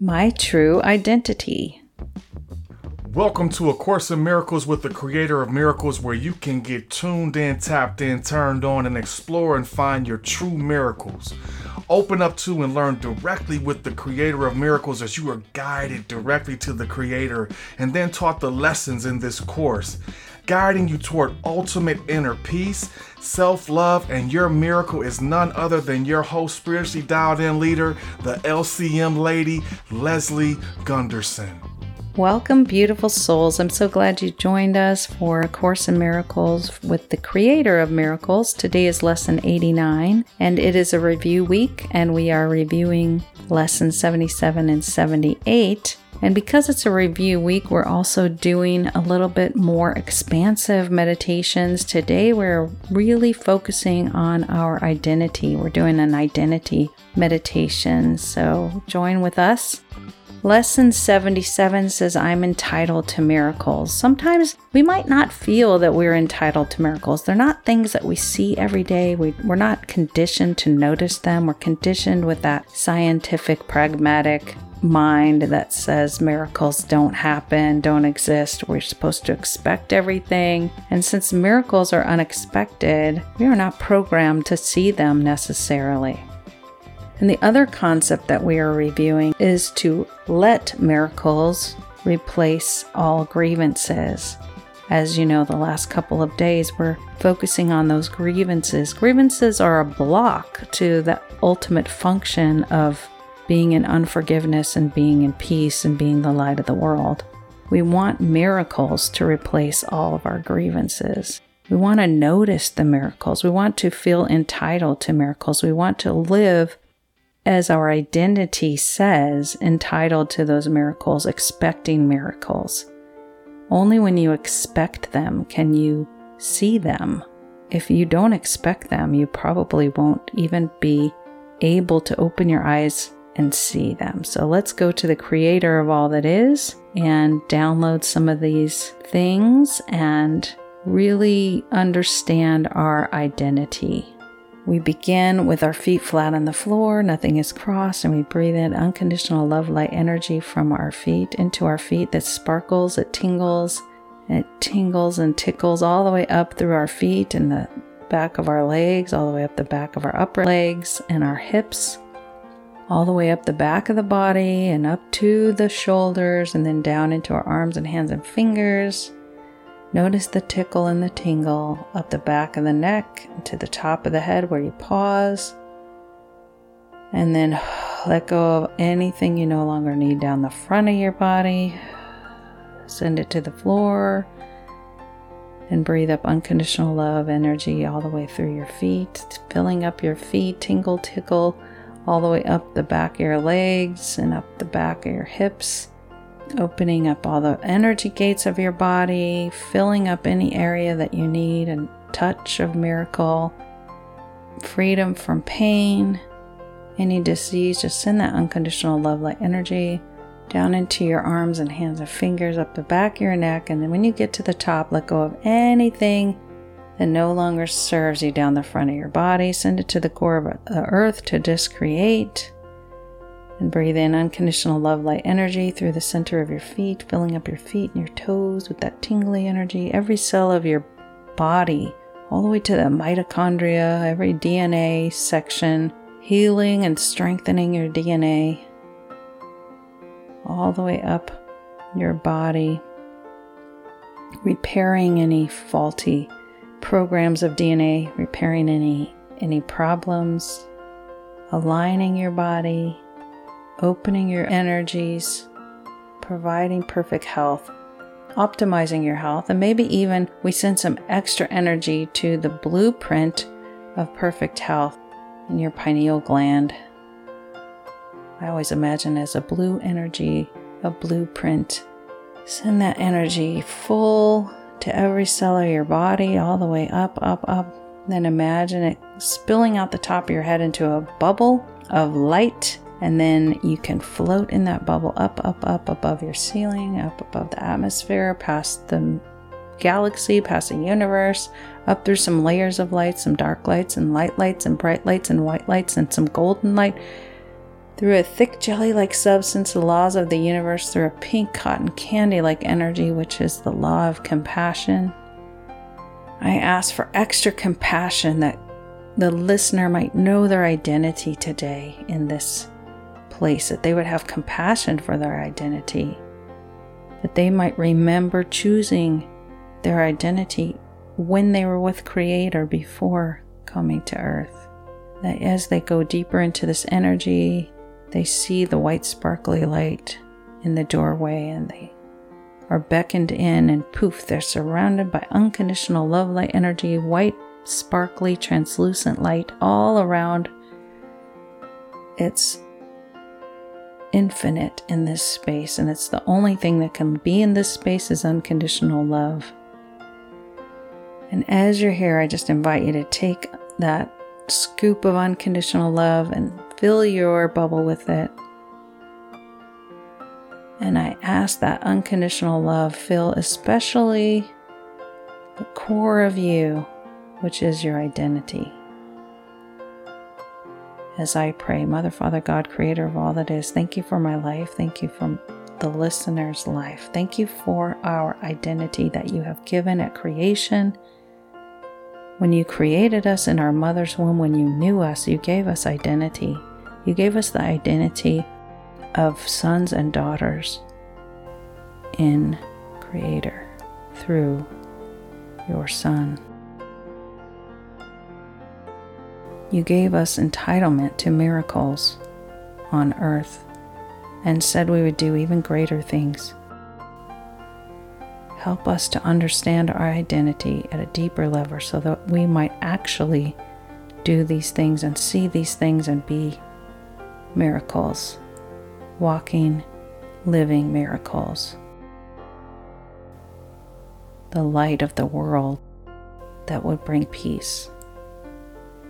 my true identity. Welcome to A Course in Miracles with the Creator of Miracles, where you can get tuned in, tapped in, turned on, and explore and find your true miracles. Open up to and learn directly with the Creator of Miracles as you are guided directly to the Creator and then taught the lessons in this course, guiding you toward ultimate inner peace, self love, and your miracle is none other than your host, spiritually dialed in leader, the LCM lady, Leslie Gunterson. Welcome, beautiful souls. I'm so glad you joined us for A Course in Miracles with the Creator of Miracles. Today is lesson 89, and it is a review week, and we are reviewing lessons 77 and 78. And because it's a review week, we're also doing a little bit more expansive meditations. Today, we're really focusing on our identity. We're doing an identity meditation. So join with us. Lesson 77 says, I'm entitled to miracles. Sometimes we might not feel that we're entitled to miracles. They're not things that we see every day. We, we're not conditioned to notice them. We're conditioned with that scientific, pragmatic mind that says miracles don't happen, don't exist. We're supposed to expect everything. And since miracles are unexpected, we are not programmed to see them necessarily. And the other concept that we are reviewing is to let miracles replace all grievances. As you know, the last couple of days we're focusing on those grievances. Grievances are a block to the ultimate function of being in unforgiveness and being in peace and being the light of the world. We want miracles to replace all of our grievances. We want to notice the miracles. We want to feel entitled to miracles. We want to live as our identity says, entitled to those miracles, expecting miracles. Only when you expect them can you see them. If you don't expect them, you probably won't even be able to open your eyes and see them. So let's go to the creator of all that is and download some of these things and really understand our identity. We begin with our feet flat on the floor, nothing is crossed, and we breathe in unconditional love light energy from our feet into our feet that sparkles, it tingles, it tingles and tickles all the way up through our feet and the back of our legs, all the way up the back of our upper legs and our hips, all the way up the back of the body and up to the shoulders, and then down into our arms and hands and fingers Notice the tickle and the tingle up the back of the neck to the top of the head where you pause. And then let go of anything you no longer need down the front of your body. Send it to the floor. And breathe up unconditional love energy all the way through your feet, filling up your feet, tingle, tickle, all the way up the back of your legs and up the back of your hips opening up all the energy gates of your body, filling up any area that you need, a touch of miracle, freedom from pain, any disease. Just send that unconditional love light energy down into your arms and hands and fingers, up the back of your neck. And then when you get to the top, let go of anything that no longer serves you down the front of your body. Send it to the core of the earth to discreate. And breathe in unconditional love light energy through the center of your feet, filling up your feet and your toes with that tingly energy. Every cell of your body, all the way to the mitochondria, every DNA section, healing and strengthening your DNA, all the way up your body, repairing any faulty programs of DNA, repairing any any problems, aligning your body, opening your energies, providing perfect health, optimizing your health, and maybe even we send some extra energy to the blueprint of perfect health in your pineal gland. I always imagine as a blue energy, a blueprint. Send that energy full to every cell of your body, all the way up, up, up. Then imagine it spilling out the top of your head into a bubble of light and then you can float in that bubble up, up, up above your ceiling, up above the atmosphere, past the galaxy, past the universe, up through some layers of light, some dark lights and light lights and bright lights and white lights and some golden light, through a thick jelly like substance, the laws of the universe, through a pink cotton candy like energy, which is the law of compassion. I ask for extra compassion that the listener might know their identity today in this place, that they would have compassion for their identity, that they might remember choosing their identity when they were with Creator before coming to earth. That as they go deeper into this energy, they see the white sparkly light in the doorway and they are beckoned in, and poof, they're surrounded by unconditional love light energy, white, sparkly, translucent light all around. It's infinite in this space, and it's the only thing that can be in this space is unconditional love. And as you're here, I just invite you to take that scoop of unconditional love and fill your bubble with it. And I ask that unconditional love fill especially the core of you, which is your identity. As I pray, Mother, Father, God, Creator of all that is, thank you for my life. Thank you for the listener's life. Thank you for our identity that you have given at creation when you created us in our mother's womb, when you knew us, you gave us identity. You gave us the identity of sons and daughters in Creator through your Son. You gave us entitlement to miracles on earth and said we would do even greater things. Help us to understand our identity at a deeper level so that we might actually do these things and see these things and be miracles, walking, living miracles. The light of the world that would bring peace.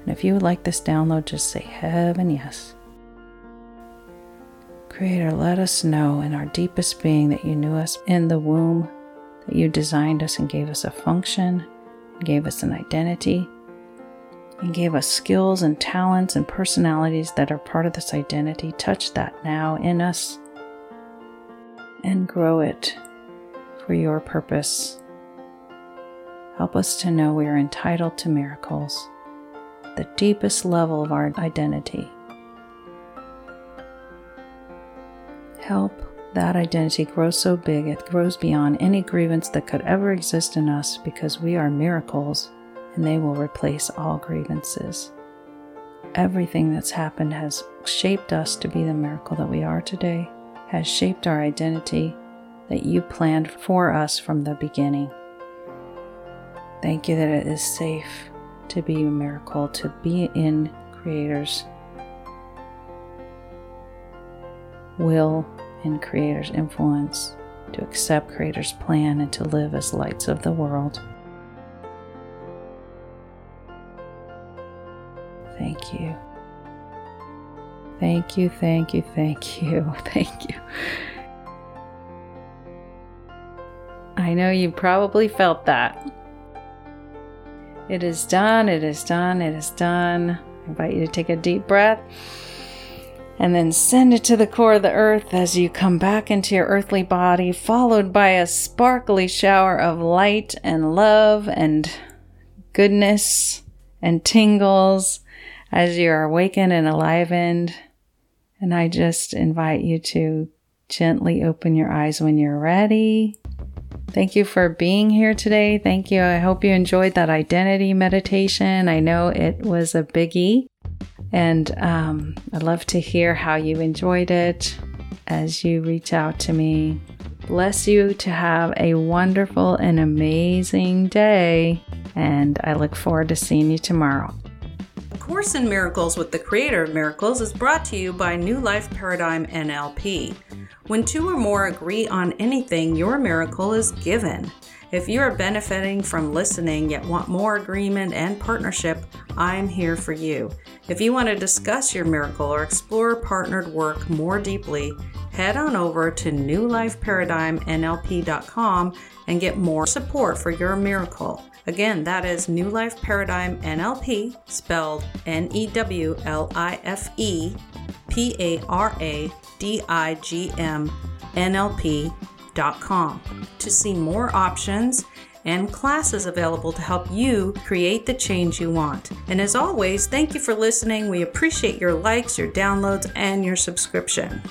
And if you would like this download, just say heaven yes. Creator, let us know in our deepest being that you knew us in the womb that you designed us and gave us a function, gave us an identity, and gave us skills and talents and personalities that are part of this identity. Touch that now in us and grow it for your purpose. Help us to know we are entitled to miracles, the deepest level of our identity. Help that identity grows so big it grows beyond any grievance that could ever exist in us because we are miracles and they will replace all grievances. Everything that's happened has shaped us to be the miracle that we are today, has shaped our identity that you planned for us from the beginning. Thank you that it is safe to be a miracle, to be in Creator's will and Creator's influence, to accept Creator's plan, and to live as lights of the world. Thank you, thank you, thank you, thank you. I know you probably felt that. It is done, it is done, it is done. I invite you to take a deep breath and then send it to the core of the earth as you come back into your earthly body, followed by a sparkly shower of light and love and goodness and tingles as you are awakened and enlivened. And I just invite you to gently open your eyes when you're ready. Thank you for being here today. Thank you. I hope you enjoyed that identity meditation. I know it was a biggie. And um, I'd love to hear how you enjoyed it as you reach out to me. Bless you to have a wonderful and amazing day. And I look forward to seeing you tomorrow. Course in Miracles with the Creator of Miracles is brought to you by New Life Paradigm NLP. When two or more agree on anything, your miracle is given. If you are benefiting from listening yet want more agreement and partnership, I'm here for you. If you want to discuss your miracle or explore partnered work more deeply, head on over to newlifeparadigmnlp.com and get more support for your miracle. Again, that is New Life Paradigm NLP, spelled N E W L I F E P A R A D I G M N L P.com to see more options and classes available to help you create the change you want. And as always, thank you for listening. We appreciate your likes, your downloads, and your subscription.